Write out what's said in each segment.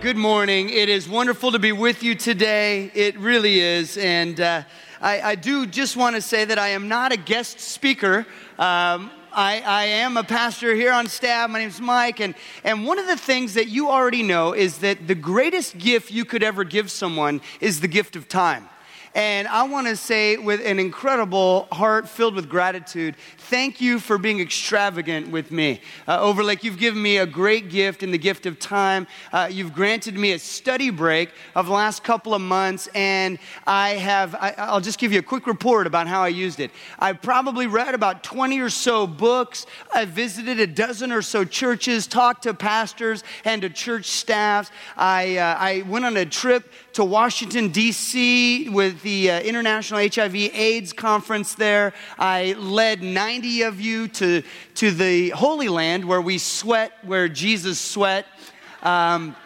good morning. It is wonderful to be with you today. It really is. And uh, I, I, do just want to say that I am not a guest speaker. Um, I, I, am a pastor here on staff. My name is Mike. And, and one of the things that you already know is that the greatest gift you could ever give someone is the gift of time. And I want to say, with an incredible heart filled with gratitude, thank you for being extravagant with me. Uh, Overlake, you've given me a great gift in the gift of time. Uh, you've granted me a study break of the last couple of months, and I have, I, will just give you a quick report about how I used it. I probably read about 20 or so books. I visited a dozen or so churches, talked to pastors and to church staffs. I, uh, I went on a trip to Washington, D.C. with the uh, International HIV AIDS Conference there. I led 90 of you to, to the Holy Land where we sweat, where Jesus sweat. Um,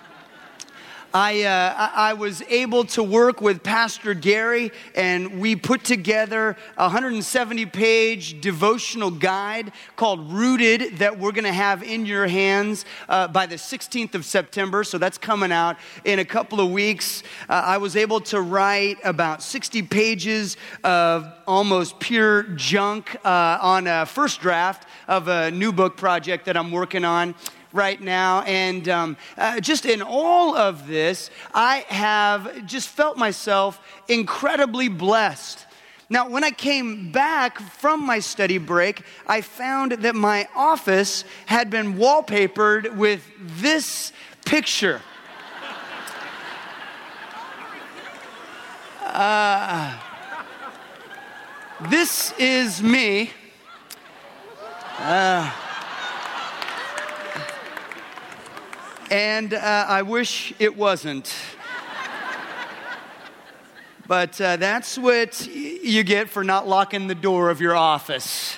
I, uh, I was able to work with Pastor Gary, and we put together a 170 page devotional guide called Rooted that we're going to have in your hands uh, by the 16th of September. So that's coming out in a couple of weeks. Uh, I was able to write about 60 pages of almost pure junk uh, on a first draft of a new book project that I'm working on right now. And um, uh, just in all of this, I have just felt myself incredibly blessed. Now, when I came back from my study break, I found that my office had been wallpapered with this picture. Uh, this is me. Uh, and uh, I wish it wasn't. but uh, that's what you get for not locking the door of your office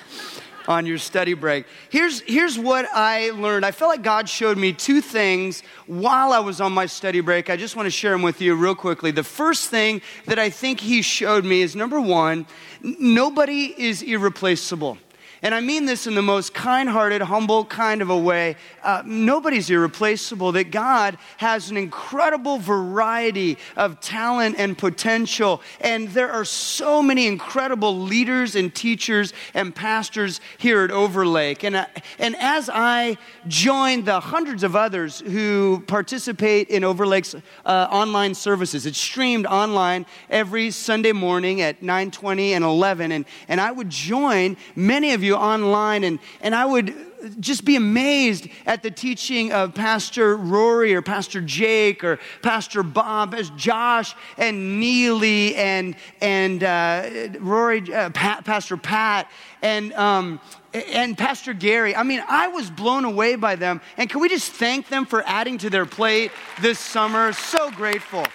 on your study break. Here's, here's what I learned. I felt like God showed me two things while I was on my study break. I just want to share them with you real quickly. The first thing that I think He showed me is number one, nobody is irreplaceable. And I mean this in the most kind hearted, humble kind of a way. Uh, nobody's irreplaceable, that God has an incredible variety of talent and potential. And there are so many incredible leaders and teachers and pastors here at Overlake. And, uh, and as I join the hundreds of others who participate in Overlake's uh, online services, it's streamed online every Sunday morning at 9:20 and 11. And, and I would join many of you online, and, and I would just be amazed at the teaching of Pastor Rory or Pastor Jake or Pastor Bob, as Josh and Neely and, and uh, Rory, uh, Pat, Pastor Pat, and, um, and Pastor Gary. I mean, I was blown away by them. And can we just thank them for adding to their plate this summer? So grateful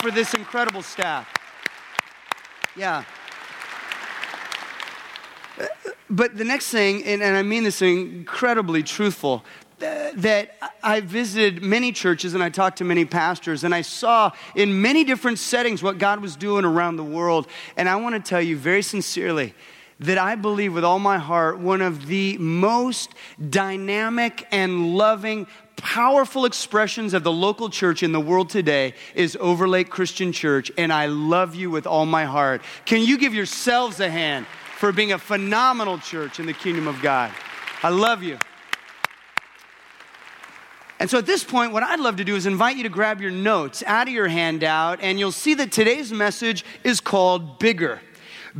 for this incredible staff. Yeah. But the next thing, and, and I mean this incredibly truthful, that I visited many churches and I talked to many pastors, and I saw in many different settings what God was doing around the world. And I want to tell you very sincerely that I believe with all my heart one of the most dynamic and loving, powerful expressions of the local church in the world today is Overlake Christian Church, and I love you with all my heart. Can you give yourselves a hand? For being a phenomenal church in the kingdom of God. I love you. And so at this point, what I'd love to do is invite you to grab your notes out of your handout, and you'll see that today's message is called Bigger.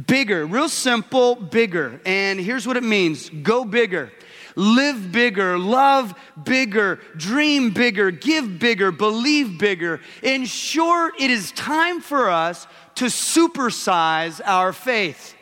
Bigger, real simple, bigger. And here's what it means go bigger. Live bigger, love bigger, dream bigger, give bigger, believe bigger. In short, it is time for us to supersize our faith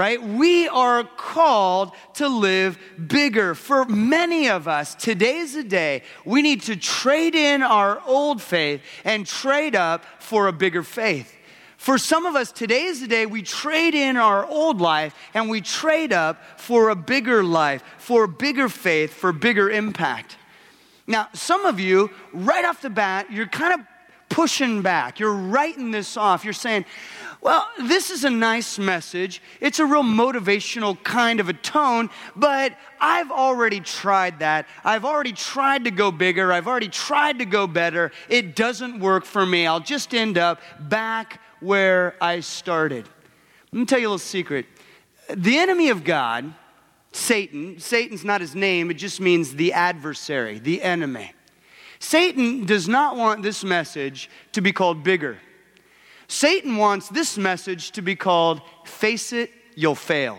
right? We are called to live bigger. For many of us, today's a day we need to trade in our old faith and trade up for a bigger faith. For some of us, today is the day we trade in our old life and we trade up for a bigger life, for bigger faith, for bigger impact. Now, some of you, right off the bat, you're kind of pushing back. You're writing this off. You're saying, Well, this is a nice message. It's a real motivational kind of a tone, but I've already tried that. I've already tried to go bigger. I've already tried to go better. It doesn't work for me. I'll just end up back where I started. Let me tell you a little secret. The enemy of God, Satan, Satan's not his name, it just means the adversary, the enemy. Satan does not want this message to be called bigger. Satan wants this message to be called Face It, You'll Fail.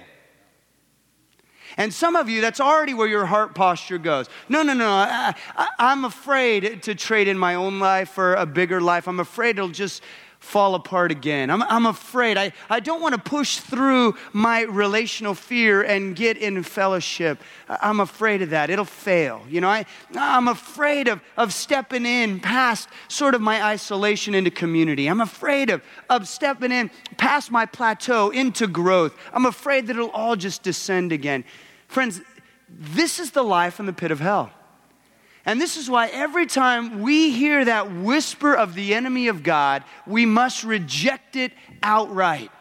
And some of you, that's already where your heart posture goes. No, no, no, I, am afraid to trade in my own life for a bigger life. I'm afraid it'll just fall apart again. I'm, I'm afraid. I, I don't want to push through my relational fear and get in fellowship. I'm afraid of that. It'll fail. You know, I, I'm afraid of, of stepping in past sort of my isolation into community. I'm afraid of, of stepping in past my plateau into growth. I'm afraid that it'll all just descend again. Friends, this is the life in the pit of hell. And this is why every time we hear that whisper of the enemy of God, we must reject it outright.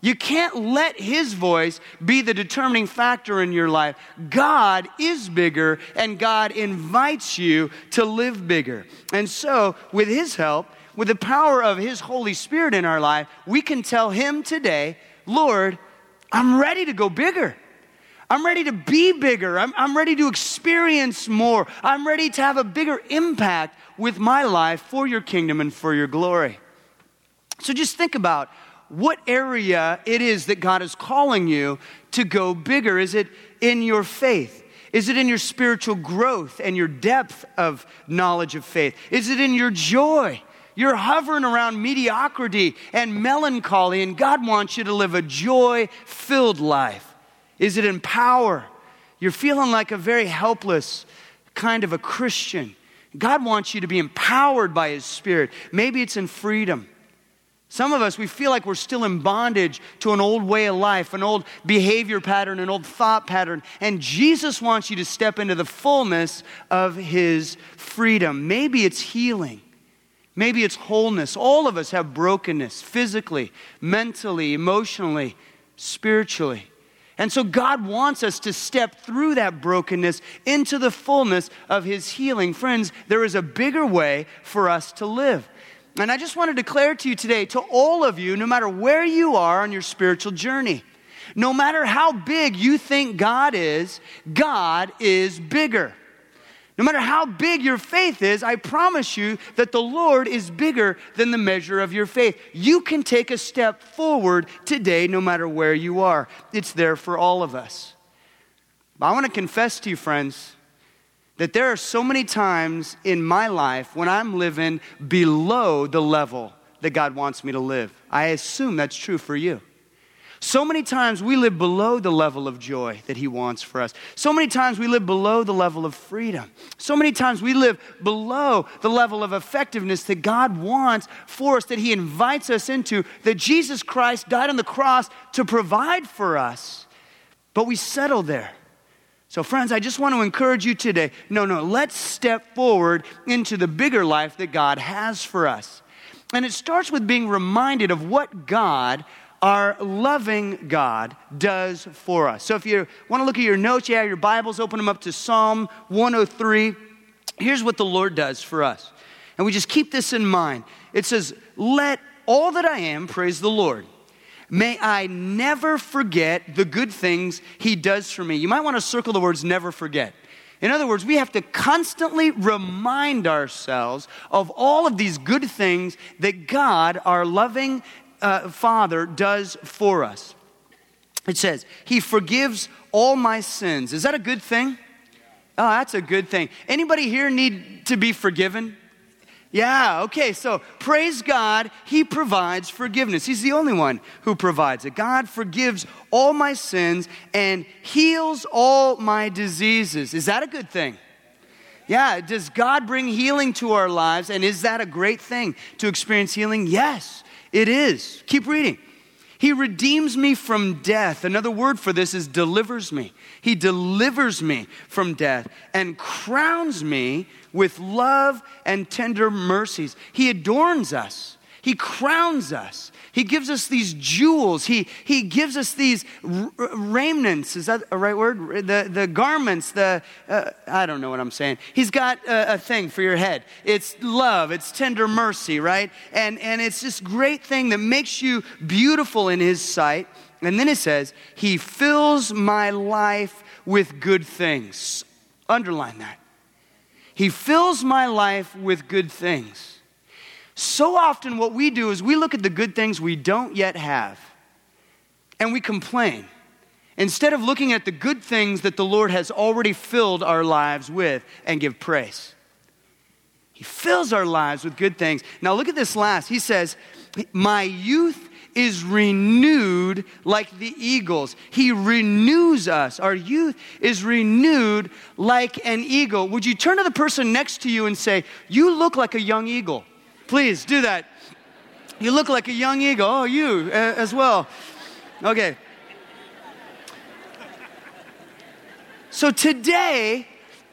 You can't let his voice be the determining factor in your life. God is bigger, and God invites you to live bigger. And so, with his help, with the power of his Holy Spirit in our life, we can tell him today, Lord, I'm ready to go bigger. I'm ready to be bigger. I'm, I'm ready to experience more. I'm ready to have a bigger impact with my life for your kingdom and for your glory. So just think about what area it is that God is calling you to go bigger. Is it in your faith? Is it in your spiritual growth and your depth of knowledge of faith? Is it in your joy? You're hovering around mediocrity and melancholy, and God wants you to live a joy filled life. Is it in power? You're feeling like a very helpless kind of a Christian. God wants you to be empowered by His Spirit. Maybe it's in freedom. Some of us, we feel like we're still in bondage to an old way of life, an old behavior pattern, an old thought pattern. And Jesus wants you to step into the fullness of His freedom. Maybe it's healing. Maybe it's wholeness. All of us have brokenness physically, mentally, emotionally, spiritually. And so God wants us to step through that brokenness into the fullness of His healing. Friends, there is a bigger way for us to live. And I just want to declare to you today, to all of you, no matter where you are on your spiritual journey, no matter how big you think God is, God is bigger. No matter how big your faith is, I promise you that the Lord is bigger than the measure of your faith. You can take a step forward today, no matter where you are. It's there for all of us. But I want to confess to you, friends, that there are so many times in my life when I'm living below the level that God wants me to live. I assume that's true for you. So many times we live below the level of joy that He wants for us. So many times we live below the level of freedom. So many times we live below the level of effectiveness that God wants for us, that He invites us into, that Jesus Christ died on the cross to provide for us. But we settle there. So, friends, I just want to encourage you today no, no, let's step forward into the bigger life that God has for us. And it starts with being reminded of what God our loving God does for us. So if you want to look at your notes, you have your Bibles, open them up to Psalm 103. Here's what the Lord does for us. And we just keep this in mind. It says, Let all that I am praise the Lord. May I never forget the good things He does for me. You might want to circle the words never forget. In other words, we have to constantly remind ourselves of all of these good things that God, our loving uh, Father does for us. It says, He forgives all my sins. Is that a good thing? Oh, that's a good thing. Anybody here need to be forgiven? Yeah, okay, so praise God, He provides forgiveness. He's the only one who provides it. God forgives all my sins and heals all my diseases. Is that a good thing? Yeah, does God bring healing to our lives? And is that a great thing to experience healing? Yes. It is. Keep reading. He redeems me from death. Another word for this is delivers me. He delivers me from death and crowns me with love and tender mercies. He adorns us. He crowns us. He gives us these jewels. He, he gives us these r- raiments. Is that a right word? The, the garments, the, uh, I don't know what I'm saying. He's got a, a thing for your head. It's love, it's tender mercy, right? And, and it's this great thing that makes you beautiful in His sight. And then it says, He fills my life with good things. Underline that. He fills my life with good things. So often, what we do is we look at the good things we don't yet have and we complain instead of looking at the good things that the Lord has already filled our lives with and give praise. He fills our lives with good things. Now, look at this last. He says, My youth is renewed like the eagles. He renews us. Our youth is renewed like an eagle. Would you turn to the person next to you and say, You look like a young eagle? Please do that. You look like a young eagle. Oh, you uh, as well. Okay. So today,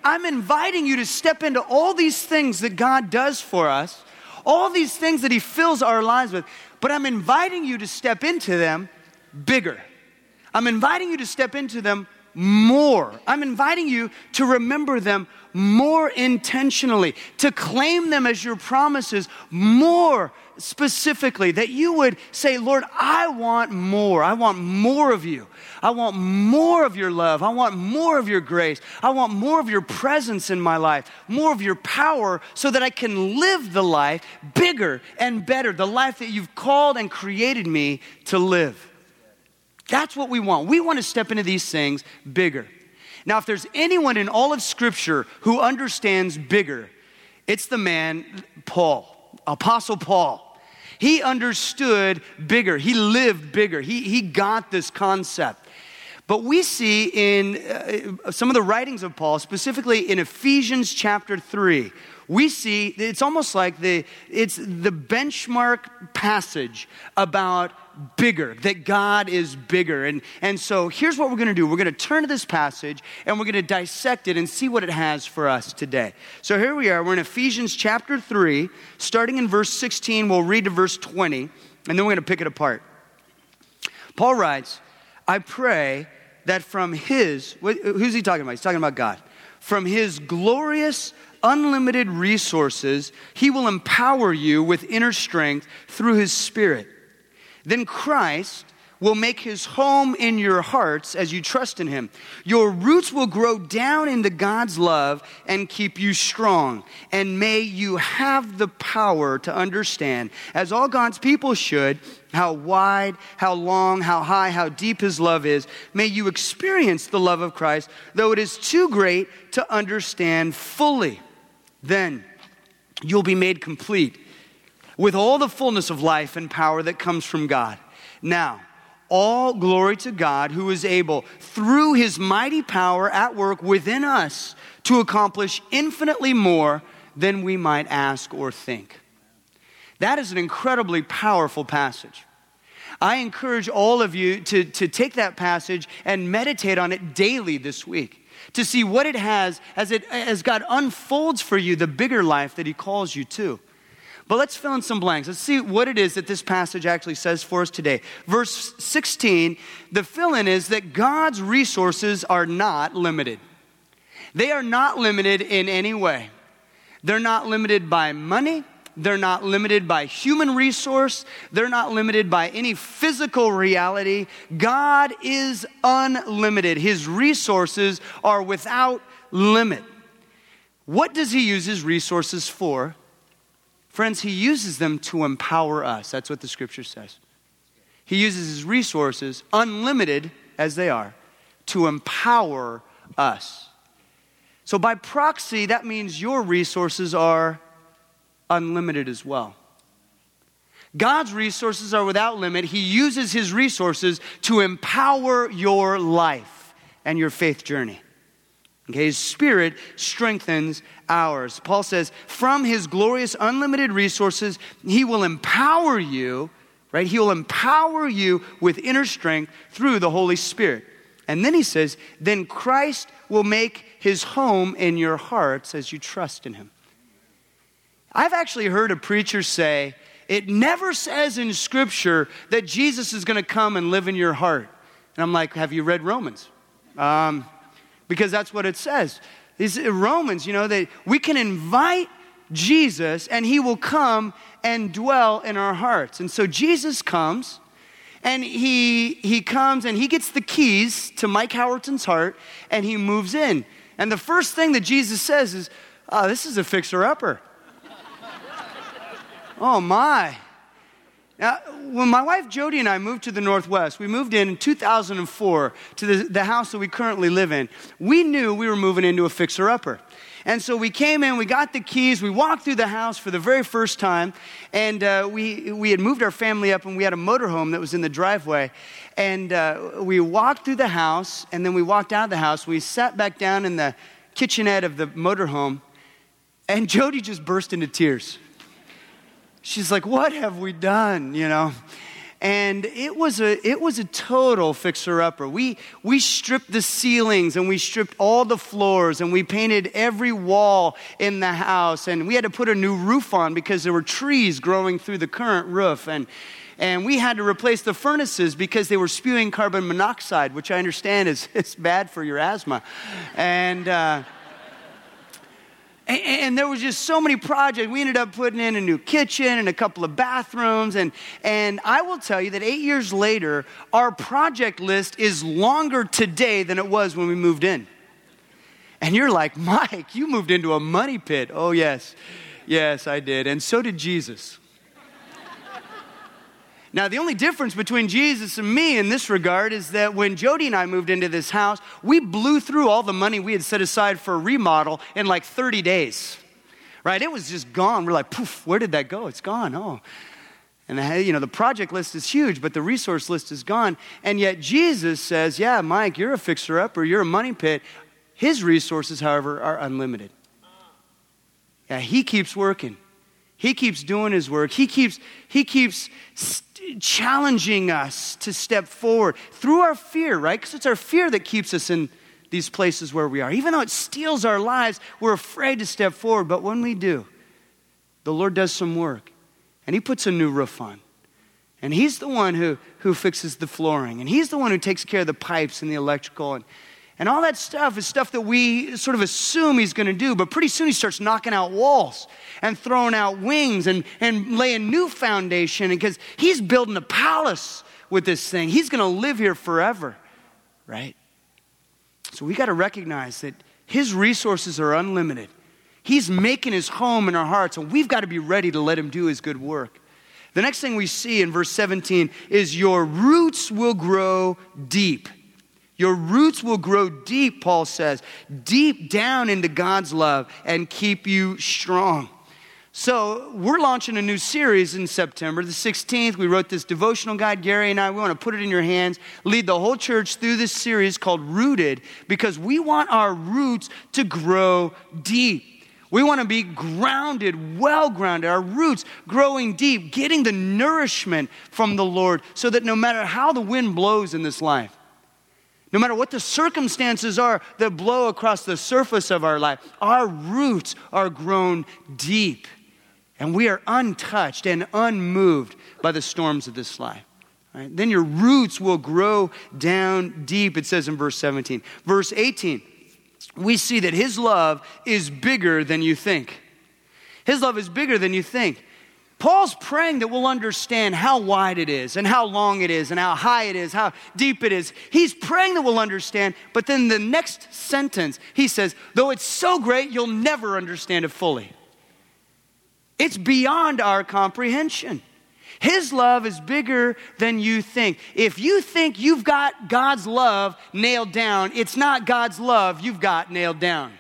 I'm inviting you to step into all these things that God does for us, all these things that He fills our lives with, but I'm inviting you to step into them bigger. I'm inviting you to step into them more. I'm inviting you to remember them more intentionally, to claim them as your promises more specifically, that you would say, Lord, I want more. I want more of you. I want more of your love. I want more of your grace. I want more of your presence in my life, more of your power, so that I can live the life bigger and better, the life that you've called and created me to live. That's what we want. We want to step into these things bigger. Now, if there's anyone in all of Scripture who understands bigger, it's the man, Paul, Apostle Paul. He understood bigger, he lived bigger, he, he got this concept. But we see in uh, some of the writings of Paul, specifically in Ephesians chapter 3, we see it's almost like the, it's the benchmark passage about bigger, that God is bigger. And, and so here's what we're going to do we're going to turn to this passage and we're going to dissect it and see what it has for us today. So here we are. We're in Ephesians chapter 3, starting in verse 16. We'll read to verse 20, and then we're going to pick it apart. Paul writes, I pray that from his, who's he talking about? He's talking about God. From his glorious, unlimited resources, he will empower you with inner strength through his spirit then Christ will make his home in your hearts as you trust in him. Your roots will grow down into God's love and keep you strong. And may you have the power to understand, as all God's people should, how wide, how long, how high, how deep his love is. May you experience the love of Christ, though it is too great to understand fully. Then you'll be made complete with all the fullness of life and power that comes from God. Now, all glory to God who is able, through his mighty power at work within us, to accomplish infinitely more than we might ask or think. That is an incredibly powerful passage. I encourage all of you to, to take that passage and meditate on it daily this week, to see what it has as, it, as God unfolds for you the bigger life that He calls you to. But let's fill in some blanks. Let's see what it is that this passage actually says for us today. Verse 16, the fill in is that God's resources are not limited. They are not limited in any way. They're not limited by money. They're not limited by human resource. They're not limited by any physical reality. God is unlimited. His resources are without limit. What does He use His resources for? Friends, he uses them to empower us. That's what the scripture says. He uses his resources, unlimited as they are, to empower us. So, by proxy, that means your resources are unlimited as well. God's resources are without limit. He uses his resources to empower your life and your faith journey. Okay, his spirit strengthens ours. Paul says, from his glorious, unlimited resources, he will empower you, right? He will empower you with inner strength through the Holy Spirit. And then he says, then Christ will make his home in your hearts as you trust in him. I've actually heard a preacher say, it never says in Scripture that Jesus is going to come and live in your heart. And I'm like, have you read Romans? Um, because that's what it says. Is Romans, you know, that we can invite Jesus and he will come and dwell in our hearts. And so Jesus comes and he, he comes and he gets the keys to Mike Howerton's heart and he moves in. And the first thing that Jesus says is, oh, this is a fixer upper. Oh my. Now, when my wife Jody and I moved to the Northwest, we moved in in 2004 to the, the house that we currently live in. We knew we were moving into a fixer upper. And so we came in, we got the keys, we walked through the house for the very first time, and uh, we, we had moved our family up and we had a motorhome that was in the driveway. And uh, we walked through the house, and then we walked out of the house. We sat back down in the kitchenette of the motorhome, and Jody just burst into tears. She's like, What have we done? You know? and it was a it was a total fixer upper. We we stripped the ceilings and we stripped all the floors and we painted every wall in the house and we had to put a new roof on because there were trees growing through the current roof and and we had to replace the furnaces because they were spewing carbon monoxide, which I understand is, is bad for your asthma. And uh, and, and, there was just so many projects. We ended up putting in a new kitchen and a couple of bathrooms. And, and I will tell you that eight years later, our project list is longer today than it was when we moved in. And you're like, Mike, you moved into a money pit. Oh, yes. Yes, I did. And so did Jesus. Now, the only difference between Jesus and me in this regard is that when Jody and I moved into this house, we blew through all the money we had set aside for a remodel in like 30 days. Right? It was just gone. We're like, poof, where did that go? It's gone. Oh. And you know, the project list is huge, but the resource list is gone. And yet Jesus says, Yeah, Mike, you're a fixer up or you're a money pit. His resources, however, are unlimited. Yeah, he keeps working. He keeps doing his work. He keeps, he keeps challenging us to step forward through our fear, right? Because it's our fear that keeps us in these places where we are. Even though it steals our lives, we're afraid to step forward. But when we do, the Lord does some work and He puts a new roof on. And He's the one who, who fixes the flooring, and He's the one who takes care of the pipes and the electrical. And, and all that stuff is stuff that we sort of assume he's going to do, but pretty soon he starts knocking out walls and throwing out wings and, and laying new foundation because he's building a palace with this thing. He's going to live here forever, right? So we got to recognize that his resources are unlimited. He's making his home in our hearts, and we've got to be ready to let him do his good work. The next thing we see in verse 17 is your roots will grow deep. Your roots will grow deep, Paul says, deep down into God's love and keep you strong. So, we're launching a new series in September, the 16th. We wrote this devotional guide, Gary and I. We want to put it in your hands, lead the whole church through this series called Rooted, because we want our roots to grow deep. We want to be grounded, well grounded, our roots growing deep, getting the nourishment from the Lord so that no matter how the wind blows in this life, no matter what the circumstances are that blow across the surface of our life, our roots are grown deep. And we are untouched and unmoved by the storms of this life. Right? Then your roots will grow down deep, it says in verse 17. Verse 18, we see that his love is bigger than you think. His love is bigger than you think. Paul's praying that we'll understand how wide it is and how long it is and how high it is, how deep it is. He's praying that we'll understand, but then the next sentence, he says, though it's so great, you'll never understand it fully. It's beyond our comprehension. His love is bigger than you think. If you think you've got God's love nailed down, it's not God's love you've got nailed down.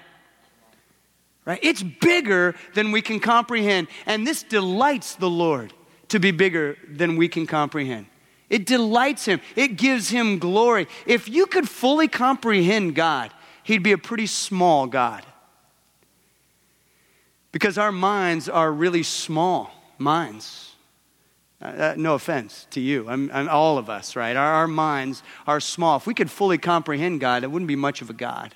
Right? It's bigger than we can comprehend. And this delights the Lord to be bigger than we can comprehend. It delights him. It gives him glory. If you could fully comprehend God, he'd be a pretty small God. Because our minds are really small minds. Uh, uh no offense to you, I'm, all of us, right? Our, our minds are small. If we could fully comprehend God, it wouldn't be much of a God.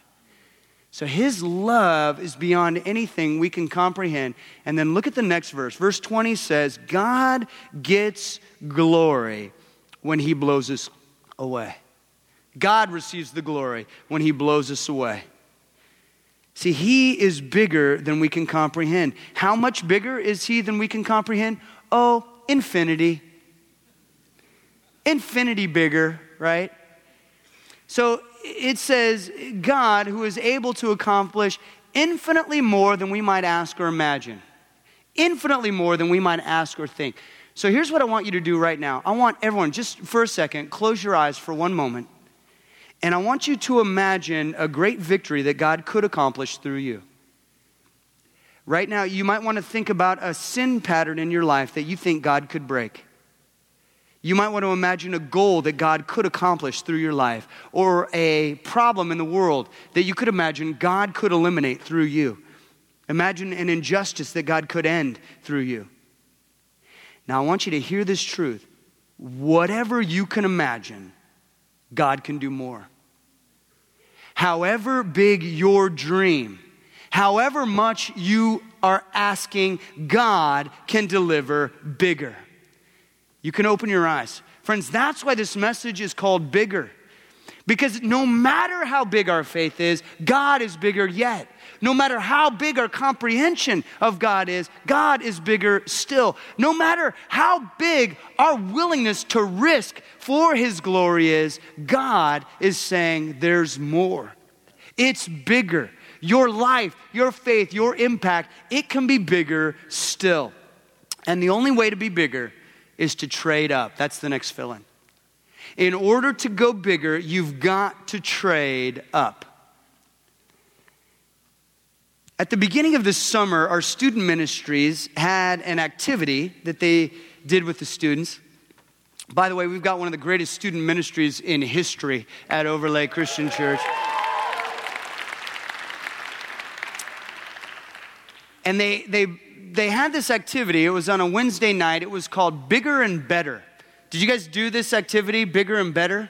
So his love is beyond anything we can comprehend. And then look at the next verse. Verse 20 says, God gets glory when he blows us away. God receives the glory when he blows us away. See, he is bigger than we can comprehend. How much bigger is he than we can comprehend? Oh, infinity. Infinity bigger, right? So it says, God who is able to accomplish infinitely more than we might ask or imagine. Infinitely more than we might ask or think. So here's what I want you to do right now. I want everyone, just for a second, close your eyes for one moment. And I want you to imagine a great victory that God could accomplish through you. Right now, you might want to think about a sin pattern in your life that you think God could break. You might want to imagine a goal that God could accomplish through your life, or a problem in the world that you could imagine God could eliminate through you. Imagine an injustice that God could end through you. Now, I want you to hear this truth. Whatever you can imagine, God can do more. However big your dream, however much you are asking, God can deliver bigger. You can open your eyes. Friends, that's why this message is called bigger. Because no matter how big our faith is, God is bigger yet. No matter how big our comprehension of God is, God is bigger still. No matter how big our willingness to risk for His glory is, God is saying there's more. It's bigger. Your life, your faith, your impact, it can be bigger still. And the only way to be bigger is to trade up. That's the next fill in. In order to go bigger, you've got to trade up. At the beginning of this summer, our student ministries had an activity that they did with the students. By the way, we've got one of the greatest student ministries in history at Overlake Christian Church. And they, they, they had this activity. It was on a Wednesday night. It was called Bigger and Better. Did you guys do this activity, Bigger and Better?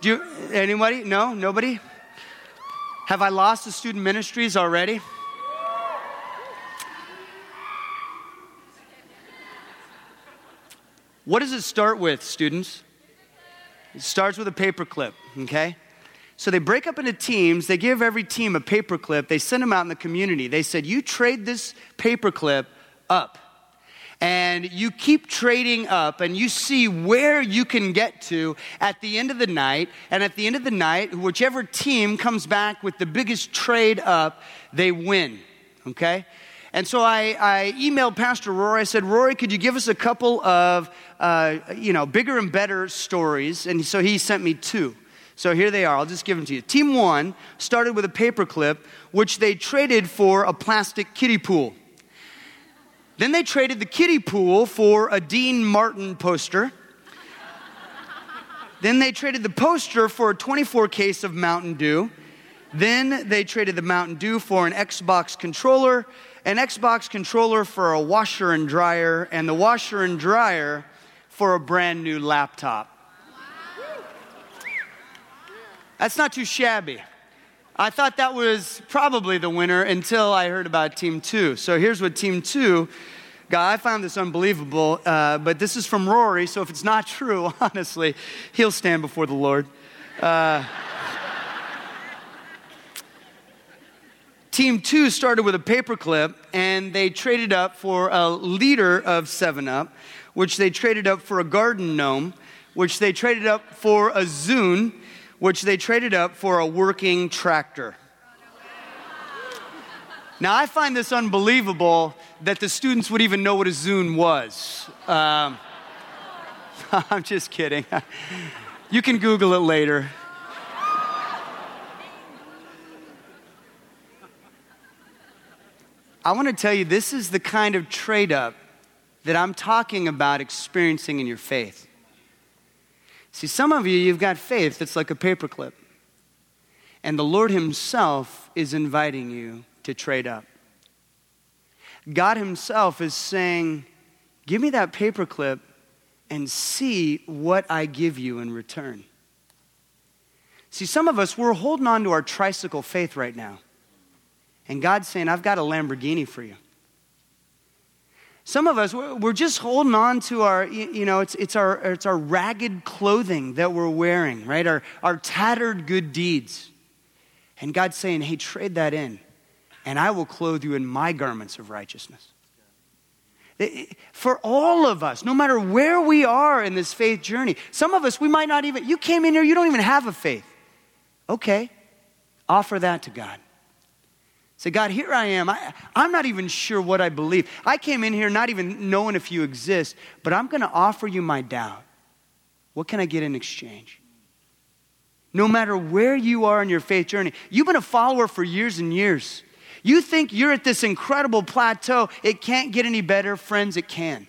Do you, anybody? No? Nobody? Have I lost the student ministries already? What does it start with, students? It starts with a paperclip, okay? So they break up into teams. They give every team a paperclip. They send them out in the community. They said, You trade this paperclip up. And you keep trading up and you see where you can get to at the end of the night. And at the end of the night, whichever team comes back with the biggest trade up, they win, okay? And so I, I, emailed Pastor Rory. I said, Rory, could you give us a couple of, uh, you know, bigger and better stories? And so he sent me two. So here they are. I'll just give them to you. Team one started with a paperclip, which they traded for a plastic kiddie pool. Then they traded the kiddie pool for a Dean Martin poster. then they traded the poster for a 24 case of Mountain Dew. Then they traded the Mountain Dew for an Xbox controller an Xbox controller for a washer and dryer, and the washer and dryer for a brand new laptop. That's not too shabby. I thought that was probably the winner until I heard about Team Two. So here's what Team Two got. I found this unbelievable, uh, but this is from Rory, so if it's not true, honestly, he'll stand before the Lord. Uh, Team two started with a paperclip and they traded up for a liter of 7 Up, which they traded up for a garden gnome, which they traded up for a Zune, which they traded up for a working tractor. Now, I find this unbelievable that the students would even know what a Zune was. Um, I'm just kidding. you can Google it later. I want to tell you this is the kind of trade up that I'm talking about experiencing in your faith. See, some of you, you've got faith that's like a paperclip. And the Lord Himself is inviting you to trade up. God Himself is saying, Give me that paperclip and see what I give you in return. See, some of us, we're holding on to our tricycle faith right now. And God's saying, I've got a Lamborghini for you. Some of us, we're just holding on to our, you know, it's, it's, our, it's our ragged clothing that we're wearing, right? Our, our tattered good deeds. And God's saying, hey, trade that in, and I will clothe you in my garments of righteousness. For all of us, no matter where we are in this faith journey, some of us, we might not even, you came in here, you don't even have a faith. Okay, offer that to God. Say, God, here I am. I, I'm not even sure what I believe. I came in here not even knowing if you exist, but I'm going to offer you my doubt. What can I get in exchange? No matter where you are in your faith journey, you've been a follower for years and years. You think you're at this incredible plateau. It can't get any better. Friends, it can.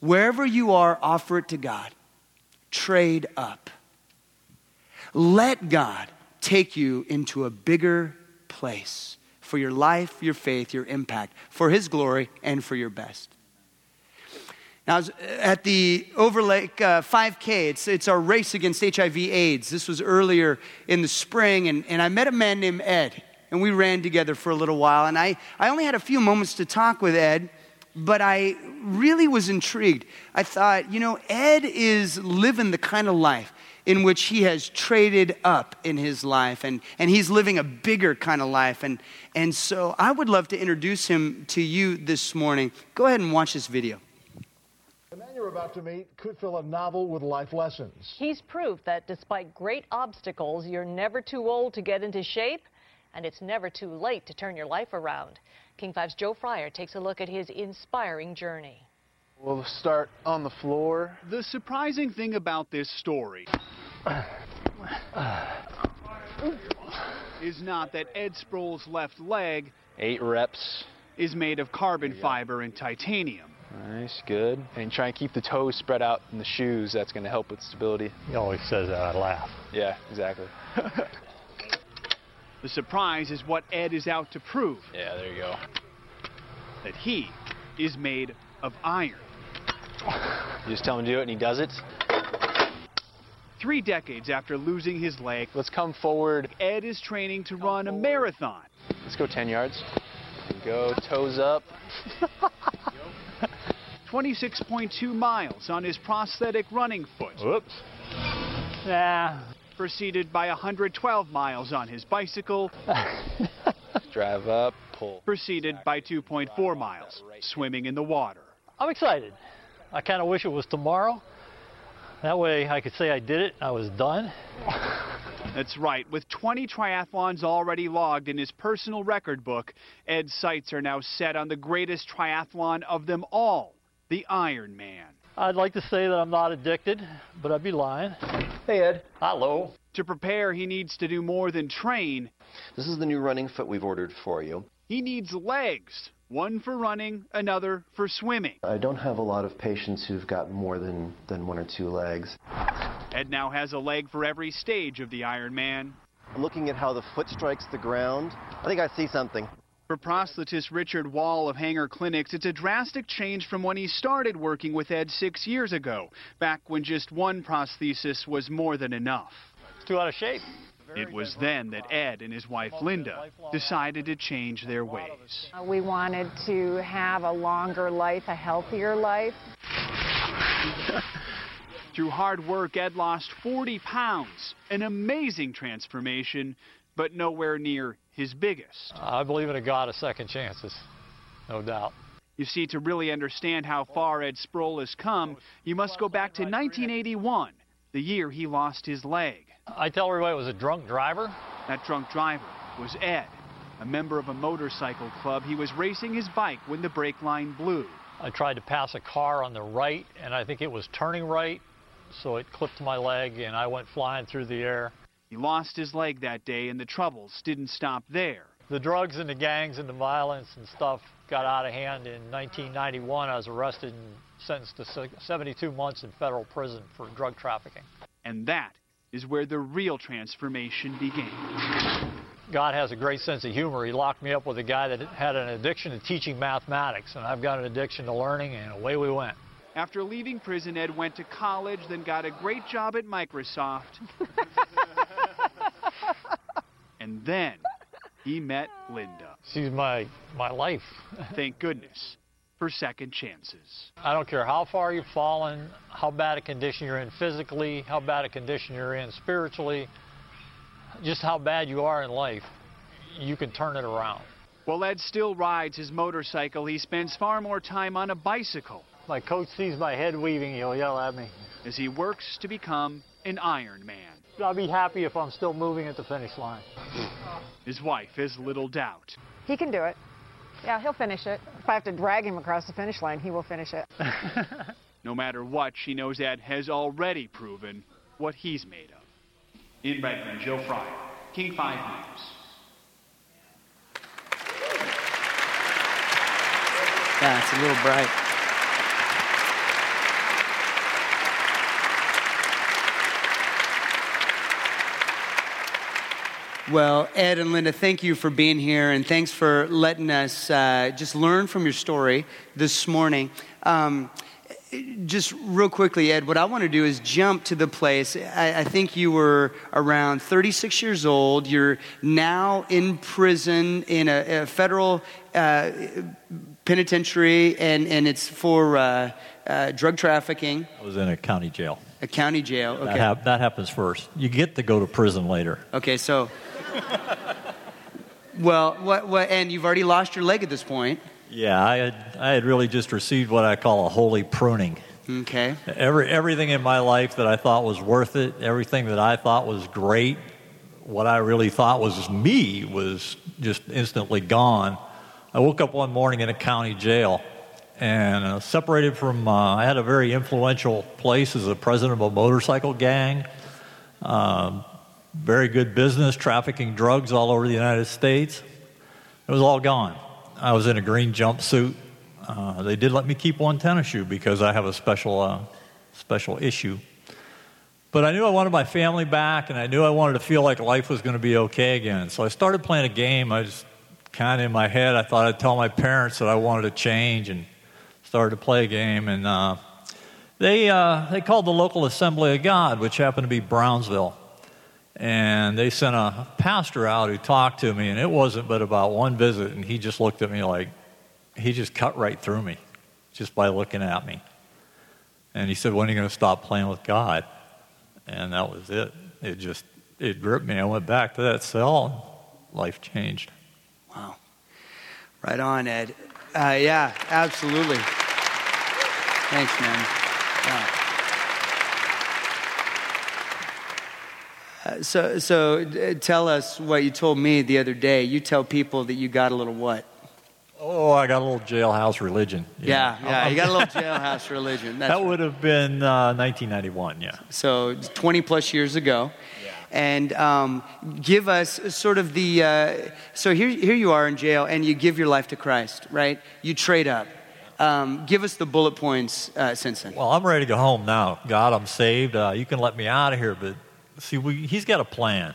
Wherever you are, offer it to God. Trade up. Let God take you into a bigger place for your life, your faith, your impact, for His glory, and for your best. Now, at the Overlake uh, 5K, it's, it's our race against HIV AIDS. This was earlier in the spring, and, and I met a man named Ed and we ran together for a little while. And I, I only had a few moments to talk with Ed, but I really was intrigued. I thought, you know, Ed is living the kind of life in which he has traded up in his life and, and he's living a bigger kind of life. And, and so I would love to introduce him to you this morning. Go ahead and watch this video. The man you're about to meet could fill a novel with life lessons. He's proof that despite great obstacles, you're never too old to get into shape and it's never too late to turn your life around. King 5's Joe Fryer takes a look at his inspiring journey. We'll start on the floor. The surprising thing about this story is not that Ed Sproul's left leg eight reps is made of carbon fiber and titanium. Nice, good. And try and keep the toes spread out in the shoes. That's going to help with stability. He always says that. I laugh. Yeah, exactly. The surprise is what Ed is out to prove. Yeah, there you go. That he is made of iron. You just tell him to do it and he does it. Three decades after losing his leg, let's come forward. Ed is training to come run forward. a marathon. Let's go 10 yards. Go toes up. 26.2 miles on his prosthetic running foot. Whoops. Yeah, Proceeded by 112 miles on his bicycle. Drive up, pull. Proceeded by 2.4 miles, swimming in the water. I'm excited. I kind of wish it was tomorrow. That way I could say I did it, I was done. That's right. With 20 triathlons already logged in his personal record book, Ed's sights are now set on the greatest triathlon of them all, the Ironman. I'd like to say that I'm not addicted, but I'd be lying. Hey, Ed. Hello. To prepare, he needs to do more than train. This is the new running foot we've ordered for you. He needs legs. One for running, another for swimming. I don't have a lot of patients who've got more than, than one or two legs. Ed now has a leg for every stage of the Ironman. I'm looking at how the foot strikes the ground. I think I see something. For prosthetist Richard Wall of Hanger Clinics, it's a drastic change from when he started working with Ed six years ago, back when just one prosthesis was more than enough. It's too out of shape. It was then that Ed and his wife Linda decided to change their ways. We wanted to have a longer life, a healthier life. Through hard work, Ed lost 40 pounds, an amazing transformation, but nowhere near his biggest. I believe in a God of second chances, no doubt. You see, to really understand how far Ed Sproul has come, you must go back to 1981, the year he lost his leg. I tell everybody it was a drunk driver. That drunk driver was Ed, a member of a motorcycle club. He was racing his bike when the brake line blew. I tried to pass a car on the right, and I think it was turning right, so it clipped my leg, and I went flying through the air. He lost his leg that day, and the troubles didn't stop there. The drugs and the gangs and the violence and stuff got out of hand in 1991. I was arrested and sentenced to 72 months in federal prison for drug trafficking. And that is where the real transformation began. God has a great sense of humor. He locked me up with a guy that had an addiction to teaching mathematics, and I've got an addiction to learning, and away we went. After leaving prison, Ed went to college, then got a great job at Microsoft. And then he met Linda. She's my, my life. Thank goodness for second chances. I don't care how far you've fallen, how bad a condition you're in physically, how bad a condition you're in spiritually, just how bad you are in life, you can turn it around. While Ed still rides his motorcycle, he spends far more time on a bicycle. My coach sees my head weaving, he'll yell at me. As he works to become an Iron Man. I'll be happy if I'm still moving at the finish line. His wife has little doubt. He can do it. Yeah, he'll finish it. If I have to drag him across the finish line, he will finish it. no matter what, she knows Ed has already proven what he's made of. In Redmond, Joe Fryer, King 5 News. Yeah, it's a little bright. Well, Ed and Linda, thank you for being here, and thanks for letting us uh, just learn from your story this morning. Um, just real quickly, Ed, what I want to do is jump to the place. I, I, think you were around 36 years old. You're now in prison in a, a federal uh, penitentiary, and, and it's for uh, uh, drug trafficking. I was in a county jail. A county jail, okay. That, ha- that happens first. You get to go to prison later. Okay, so. well, what, what, and you've already lost your leg at this point. Yeah, I had, I had really just received what I call a holy pruning. Okay. Every, everything in my life that I thought was worth it, everything that I thought was great, what I really thought was me was just instantly gone. I woke up one morning in a county jail and uh, separated from, uh, I had a very influential place as a president of a motorcycle gang. Um, very good business, trafficking drugs all over the United States. It was all gone. I was in a green jumpsuit. Uh, they did let me keep one tennis shoe because I have a special, uh, special issue. But I knew I wanted my family back, and I knew I wanted to feel like life was going to be okay again. So I started playing a game. I was kind of in my head. I thought I'd tell my parents that I wanted to change, and started to play a game. And uh, they uh, they called the local Assembly of God, which happened to be Brownsville, and they sent a pastor out who talked to me, and it wasn't but about one visit, and he just looked at me like he just cut right through me just by looking at me. And he said, When are you going to stop playing with God? And that was it. It just, it gripped me. I went back to that cell, life changed. Wow. Right on, Ed. Uh, yeah, absolutely. Thanks, man. Yeah. Uh, so, so uh, tell us what you told me the other day. You tell people that you got a little what? Oh, I got a little jailhouse religion. Yeah, yeah, yeah you got a little jailhouse religion. That's that would right. have been uh, 1991, yeah. So 20 plus years ago. Yeah. And um, give us sort of the. Uh, so here, here you are in jail, and you give your life to Christ, right? You trade up. Um, give us the bullet points uh, since then. Well, I'm ready to go home now. God, I'm saved. Uh, you can let me out of here, but see, we, He's got a plan.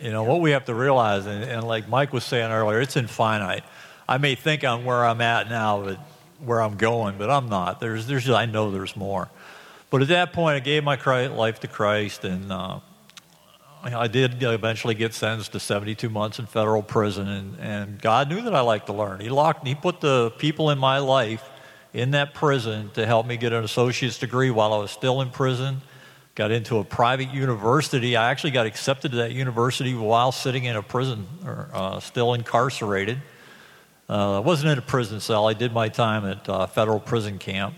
You know, what we have to realize, and, and like Mike was saying earlier, it's infinite. I may think I'm where I'm at now, but where I'm going, but I'm not. There's, there's, I know there's more. But at that point, I gave my life to Christ, and uh, I did eventually get sentenced to 72 months in federal prison. And, and God knew that I liked to learn. He locked, He put the people in my life in that prison to help me get an associate's degree while I was still in prison. Got into a private university. I actually got accepted to that university while sitting in a prison, or uh, still incarcerated. Uh, I wasn't in a prison cell. I did my time at uh, federal prison camp.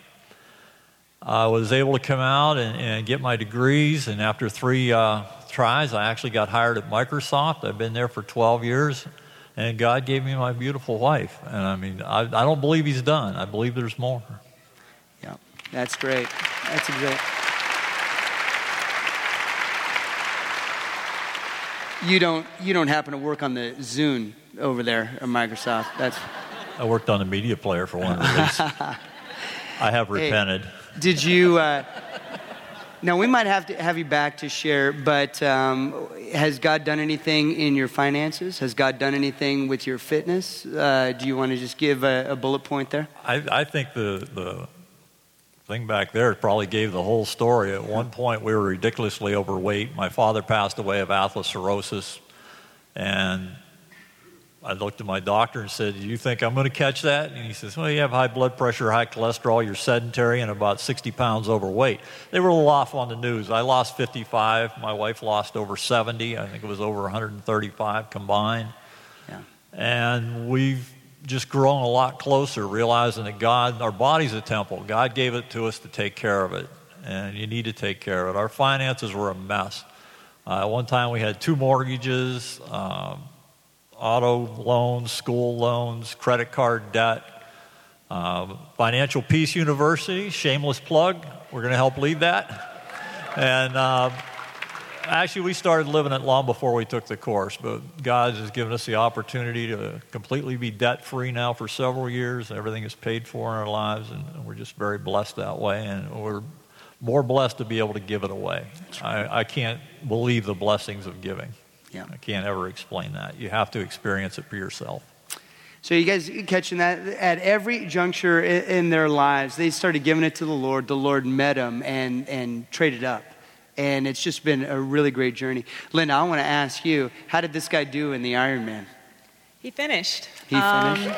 I was able to come out and, and get my degrees, and after three uh, tries, I actually got hired at Microsoft. I've been there for 12 years, and God gave me my beautiful wife. And I mean, I, I don't believe He's done. I believe there's more. Yeah, that's great. That's a great. You don't, you don't happen to work on the Zune over there at Microsoft. That's. I worked on the media player for one release. I have repented. Hey, did you? Uh, now we might have to have you back to share, but um, has God done anything in your finances? Has God done anything with your fitness? Uh, do you want to just give a, a bullet point there? I, I, think the the thing back there probably gave the whole story. At one point, we were ridiculously overweight. My father passed away of atherosclerosis, and I looked at my doctor and said, Do you think I'm going to catch that? And he says, Well, you have high blood pressure, high cholesterol, you're sedentary, and about 60 pounds overweight. They were a little off on the news. I lost 55. My wife lost over 70. I think it was over 135 combined. Yeah. And we've just grown a lot closer, realizing that God, our body's a temple. God gave it to us to take care of it, and you need to take care of it. Our finances were a mess. Uh, one time we had two mortgages. Um, auto loans, school loans, credit card debt. Uh, Financial Peace University, shameless plug. We're going to help lead that. And uh, actually, we started living it long before we took the course, but God has given us the opportunity to completely be debt free now for several years. Everything is paid for in our lives, and we're just very blessed that way. And we're more blessed to be able to give it away. I, I can't believe the blessings of giving. Yeah. I can't ever explain that. You have to experience it for yourself. So you guys catching that? At every juncture in their lives, they started giving it to the Lord. The Lord met them and, and traded up. And it's just been a really great journey. Linda, I want to ask you, how did this guy do in the Ironman? He finished. He finished? Um,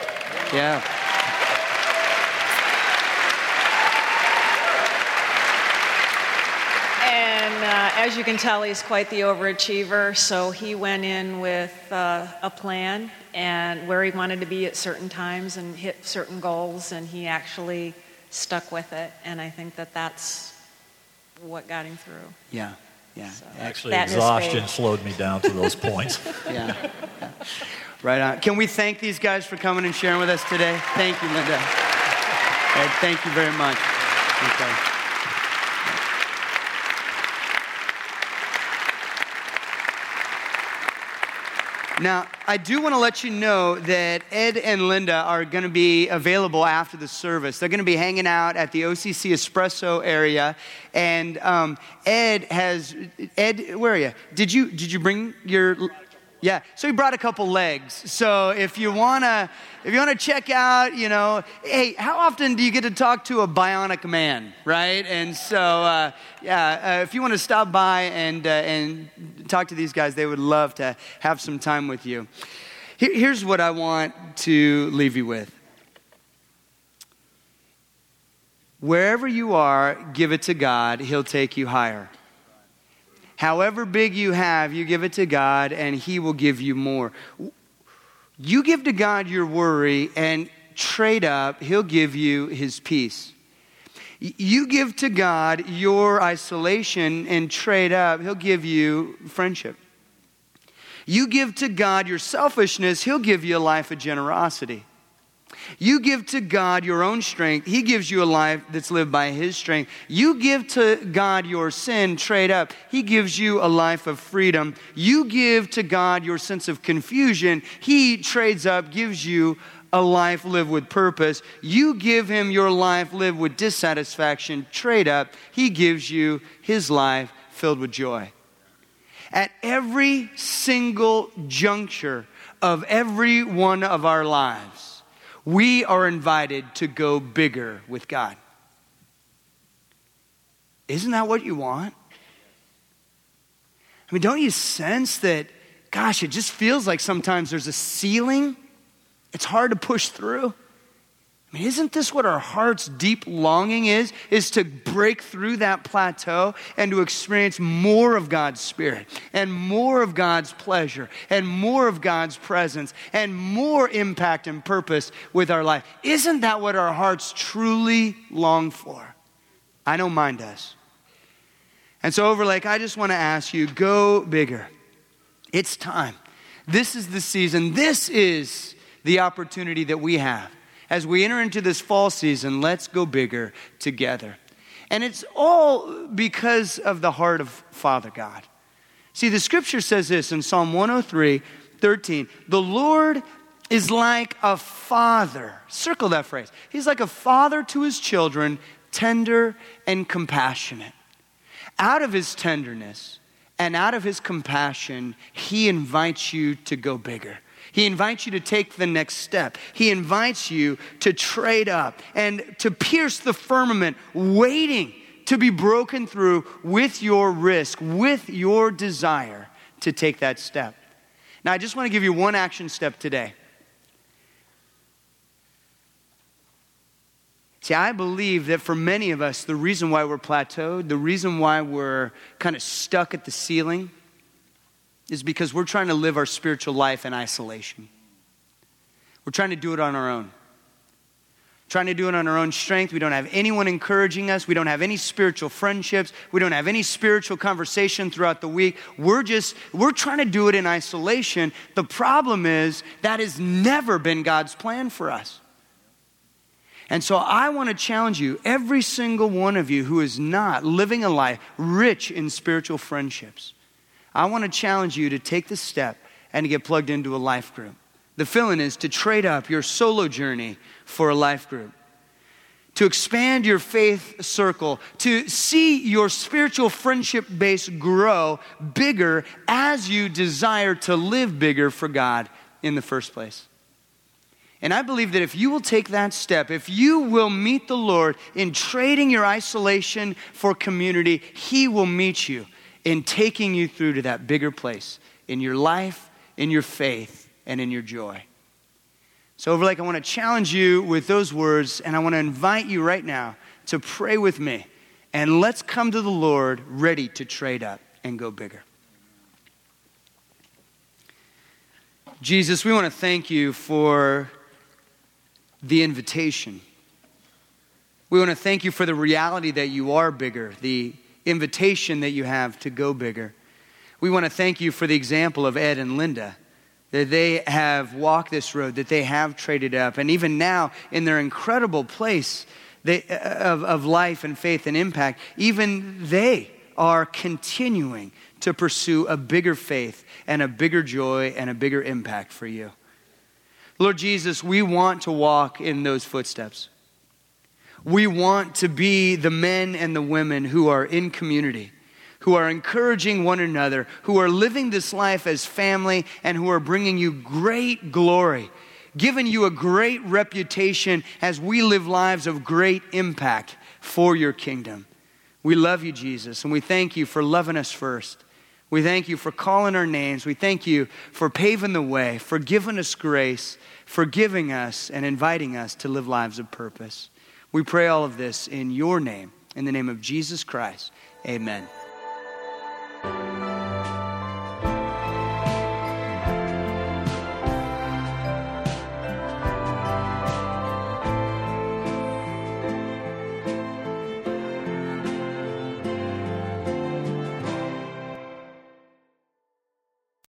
yeah. Uh, as you can tell, he's quite the overachiever. So he went in with uh, a plan and where he wanted to be at certain times and hit certain goals, and he actually stuck with it. And I think that that's what got him through. Yeah. Yeah. So Actually, exhaustion slowed me down to those points. yeah. yeah. Right on. Can we thank these guys for coming and sharing with us today? Thank you, Linda. Ed, thank you very much. Okay. Now, I do want to let you know that Ed and Linda are going to be available after the service. They're going to be hanging out at the OCC Espresso area, and um, Ed has Ed. Where are you? Did you did you bring your? Yeah, so he brought a couple legs. So if you wanna, if you wanna check out, you know, hey, how often do you get to talk to a bionic man, right? And so, uh, yeah, uh, if you want to stop by and uh, and talk to these guys, they would love to have some time with you. Here's what I want to leave you with. Wherever you are, give it to God. He'll take you higher. However big you have, you give it to God and He will give you more. You give to God your worry and trade up, He'll give you His peace. You give to God your isolation and trade up, He'll give you friendship. You give to God your selfishness, He'll give you a life of generosity. You give to God your own strength. He gives you a life that's lived by His strength. You give to God your sin, trade up. He gives you a life of freedom. You give to God your sense of confusion. He trades up, gives you a life lived with purpose. You give Him your life lived with dissatisfaction, trade up. He gives you His life filled with joy. At every single juncture of every one of our lives, we are invited to go bigger with God. Isn't that what you want? I mean, don't you sense that, gosh, it just feels like sometimes there's a ceiling? It's hard to push through. I mean, isn't this what our heart's deep longing is? Is to break through that plateau and to experience more of God's Spirit and more of God's pleasure and more of God's presence and more impact and purpose with our life. Isn't that what our hearts truly long for? I know mine does. And so, Overlake, I just want to ask you go bigger. It's time. This is the season. This is the opportunity that we have as we enter into this fall season, let's go bigger together. And it's all because of the heart of Father God. See, the scripture says this in Psalm 103 13. The Lord is like a father. Circle that phrase. He's like a father to his children, tender and compassionate. Out of his tenderness and out of his compassion, he invites you to go bigger. He invites you to take the next step. He invites you to trade up and to pierce the firmament, waiting to be broken through with your risk, with your desire to take that step. Now, I just want to give you one action step today. See, I believe that for many of us, the reason why we're plateaued, the reason why we're kind of stuck at the ceiling, is because we're trying to live our spiritual life in isolation. We're trying to do it on our own. Trying to do it on our own strength. We don't have anyone encouraging us. We don't have any spiritual friendships. We don't have any spiritual conversation throughout the week. We're just, we're trying to do it in isolation. The problem is that has never been God's plan for us. And so I want to challenge you, every single one of you who is not living a life rich in spiritual friendships. I want to challenge you to take the step and to get plugged into a life group. The feeling is to trade up your solo journey for a life group, to expand your faith circle, to see your spiritual friendship base grow bigger as you desire to live bigger for God in the first place. And I believe that if you will take that step, if you will meet the Lord in trading your isolation for community, He will meet you in taking you through to that bigger place in your life, in your faith, and in your joy. So, Overlake, I want to challenge you with those words, and I want to invite you right now to pray with me. And let's come to the Lord ready to trade up and go bigger. Jesus, we want to thank you for the invitation. We want to thank you for the reality that you are bigger, the invitation that you have to go bigger. We want to thank you for the example of Ed and Linda, that they have walked this road, that they have traded up, and even now in their incredible place they, uh, of, of life and faith and impact, even they are continuing to pursue a bigger faith and a bigger joy and a bigger impact for you. Lord Jesus, we want to walk in those footsteps. We want to be the men and the women who are in community, who are encouraging one another, who are living this life as family, and who are bringing you great glory, giving you a great reputation as we live lives of great impact for your kingdom. We love you, Jesus, and we thank you for loving us first. We thank you for calling our names. We thank you for paving the way, for giving us grace, for giving us and inviting us to live lives of purpose. We pray all of this in your name, in the name of Jesus Christ. Amen.